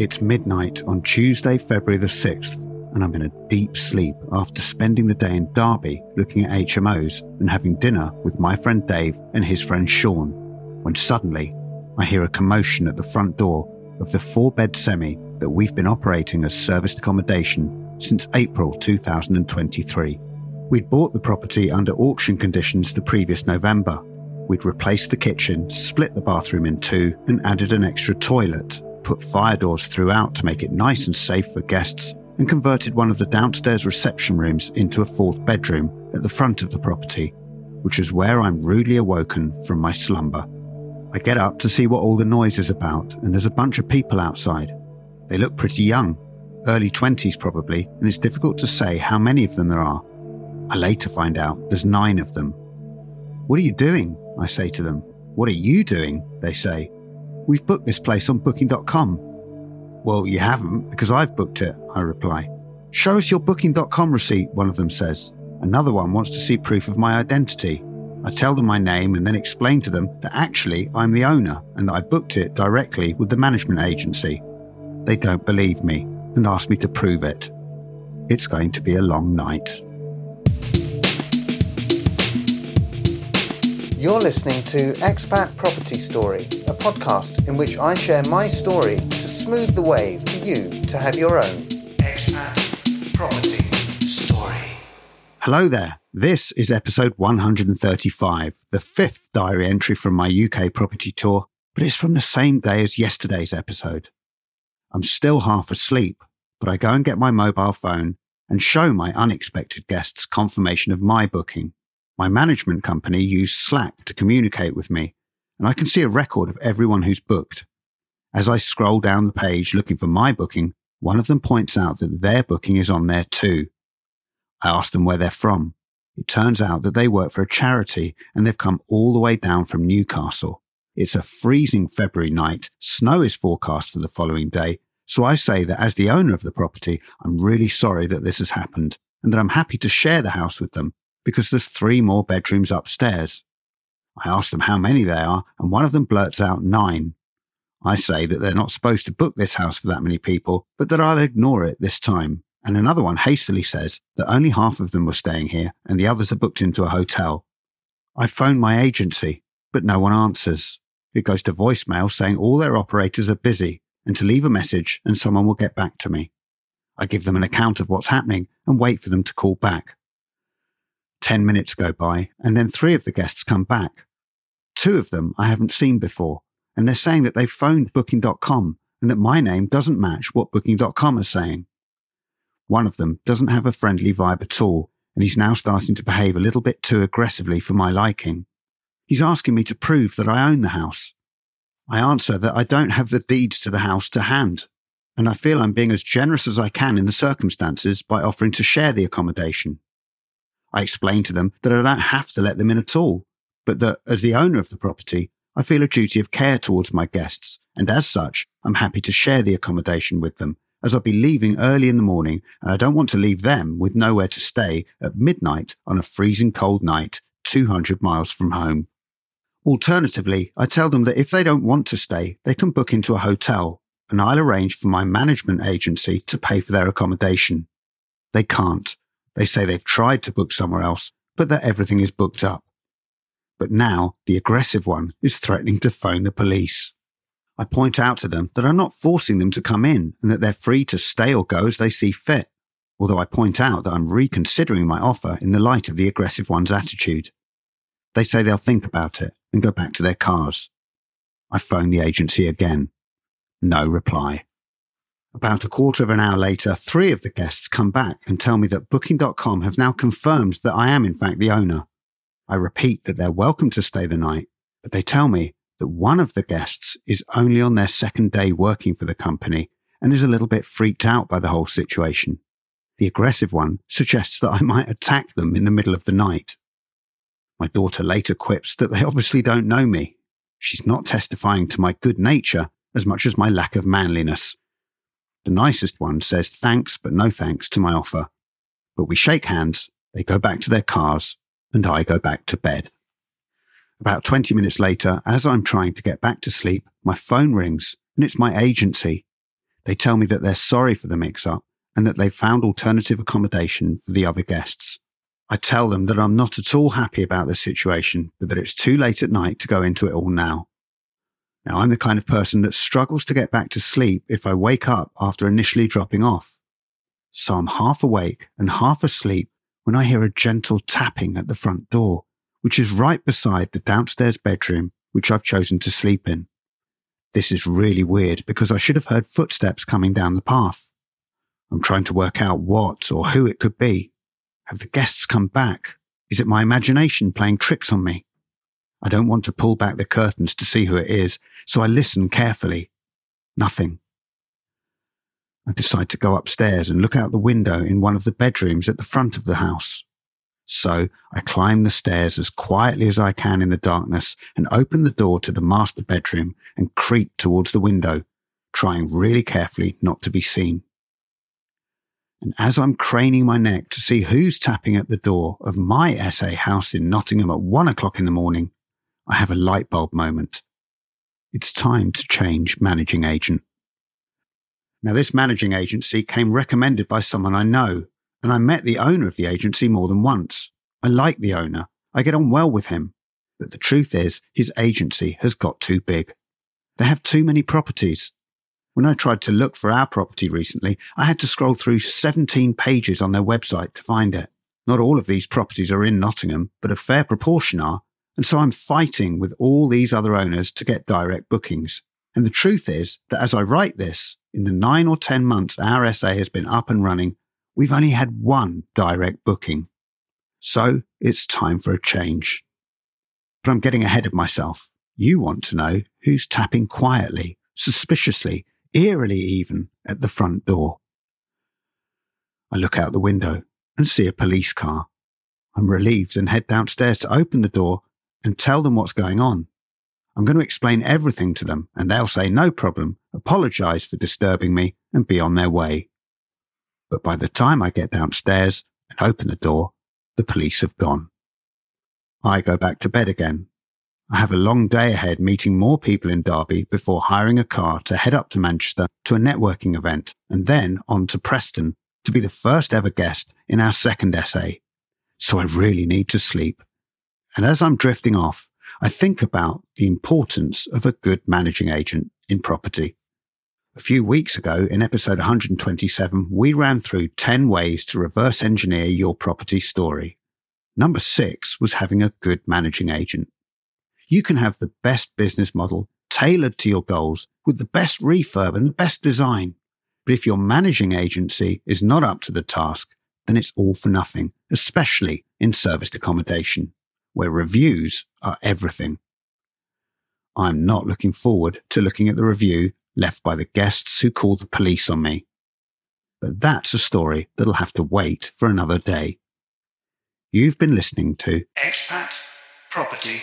It's midnight on Tuesday, February the 6th, and I'm in a deep sleep after spending the day in Derby looking at HMOs and having dinner with my friend Dave and his friend Sean, when suddenly I hear a commotion at the front door of the four bed semi that we've been operating as serviced accommodation since April 2023. We'd bought the property under auction conditions the previous November. We'd replaced the kitchen, split the bathroom in two, and added an extra toilet, put fire doors throughout to make it nice and safe for guests, and converted one of the downstairs reception rooms into a fourth bedroom at the front of the property, which is where I'm rudely awoken from my slumber. I get up to see what all the noise is about, and there's a bunch of people outside. They look pretty young, early 20s probably, and it's difficult to say how many of them there are. I later find out there's nine of them. What are you doing? I say to them. What are you doing? They say. We've booked this place on booking.com. Well, you haven't, because I've booked it, I reply. Show us your booking.com receipt, one of them says. Another one wants to see proof of my identity. I tell them my name and then explain to them that actually I'm the owner and that I booked it directly with the management agency. They don't believe me and ask me to prove it. It's going to be a long night. You're listening to Expat Property Story, a podcast in which I share my story to smooth the way for you to have your own expat property story. Hello there. This is episode 135, the fifth diary entry from my UK property tour, but it's from the same day as yesterday's episode. I'm still half asleep, but I go and get my mobile phone and show my unexpected guests confirmation of my booking. My management company use Slack to communicate with me, and I can see a record of everyone who's booked. As I scroll down the page looking for my booking, one of them points out that their booking is on there too. I ask them where they're from. It turns out that they work for a charity and they've come all the way down from Newcastle. It's a freezing February night. Snow is forecast for the following day. So I say that as the owner of the property, I'm really sorry that this has happened and that I'm happy to share the house with them because there's three more bedrooms upstairs. I ask them how many they are, and one of them blurts out nine. I say that they're not supposed to book this house for that many people, but that I'll ignore it this time. And another one hastily says that only half of them were staying here and the others are booked into a hotel. I phone my agency, but no one answers. It goes to voicemail saying all their operators are busy and to leave a message and someone will get back to me. I give them an account of what's happening and wait for them to call back. Ten minutes go by, and then three of the guests come back. Two of them I haven't seen before, and they're saying that they've phoned Booking.com and that my name doesn't match what Booking.com is saying. One of them doesn't have a friendly vibe at all, and he's now starting to behave a little bit too aggressively for my liking. He's asking me to prove that I own the house. I answer that I don't have the deeds to the house to hand, and I feel I'm being as generous as I can in the circumstances by offering to share the accommodation. I explain to them that I don't have to let them in at all, but that as the owner of the property, I feel a duty of care towards my guests, and as such, I'm happy to share the accommodation with them, as I'll be leaving early in the morning, and I don't want to leave them with nowhere to stay at midnight on a freezing cold night, 200 miles from home. Alternatively, I tell them that if they don't want to stay, they can book into a hotel, and I'll arrange for my management agency to pay for their accommodation. They can't, they say they've tried to book somewhere else, but that everything is booked up. But now the aggressive one is threatening to phone the police. I point out to them that I'm not forcing them to come in and that they're free to stay or go as they see fit, although I point out that I'm reconsidering my offer in the light of the aggressive one's attitude. They say they'll think about it and go back to their cars. I phone the agency again. No reply. About a quarter of an hour later, three of the guests come back and tell me that Booking.com have now confirmed that I am in fact the owner. I repeat that they're welcome to stay the night, but they tell me that one of the guests is only on their second day working for the company and is a little bit freaked out by the whole situation. The aggressive one suggests that I might attack them in the middle of the night. My daughter later quips that they obviously don't know me. She's not testifying to my good nature as much as my lack of manliness the nicest one says thanks, but no thanks to my offer. But we shake hands, they go back to their cars, and I go back to bed. About 20 minutes later, as I'm trying to get back to sleep, my phone rings, and it's my agency. They tell me that they're sorry for the mix up and that they've found alternative accommodation for the other guests. I tell them that I'm not at all happy about the situation, but that it's too late at night to go into it all now. Now, I'm the kind of person that struggles to get back to sleep if I wake up after initially dropping off. So I'm half awake and half asleep when I hear a gentle tapping at the front door, which is right beside the downstairs bedroom, which I've chosen to sleep in. This is really weird because I should have heard footsteps coming down the path. I'm trying to work out what or who it could be. Have the guests come back? Is it my imagination playing tricks on me? I don't want to pull back the curtains to see who it is, so I listen carefully. Nothing. I decide to go upstairs and look out the window in one of the bedrooms at the front of the house. So I climb the stairs as quietly as I can in the darkness and open the door to the master bedroom and creep towards the window, trying really carefully not to be seen. And as I'm craning my neck to see who's tapping at the door of my SA house in Nottingham at one o'clock in the morning, I have a light bulb moment. It's time to change managing agent. Now, this managing agency came recommended by someone I know, and I met the owner of the agency more than once. I like the owner. I get on well with him. But the truth is, his agency has got too big. They have too many properties. When I tried to look for our property recently, I had to scroll through 17 pages on their website to find it. Not all of these properties are in Nottingham, but a fair proportion are, and so I'm fighting with all these other owners to get direct bookings. And the truth is that as I write this, in the nine or 10 months our SA has been up and running, we've only had one direct booking. So it's time for a change. But I'm getting ahead of myself. You want to know who's tapping quietly, suspiciously, eerily even, at the front door. I look out the window and see a police car. I'm relieved and head downstairs to open the door and tell them what's going on. I'm going to explain everything to them and they'll say no problem, apologize for disturbing me and be on their way. But by the time I get downstairs and open the door, the police have gone. I go back to bed again. I have a long day ahead meeting more people in Derby before hiring a car to head up to Manchester to a networking event and then on to Preston to be the first ever guest in our second SA. So I really need to sleep. And as I'm drifting off, I think about the importance of a good managing agent in property. A few weeks ago in episode 127, we ran through 10 ways to reverse engineer your property story. Number six was having a good managing agent. You can have the best business model tailored to your goals with the best refurb and the best design. But if your managing agency is not up to the task, then it's all for nothing, especially in serviced accommodation where reviews are everything. I'm not looking forward to looking at the review left by the guests who called the police on me. But that's a story that'll have to wait for another day. You've been listening to Expat Property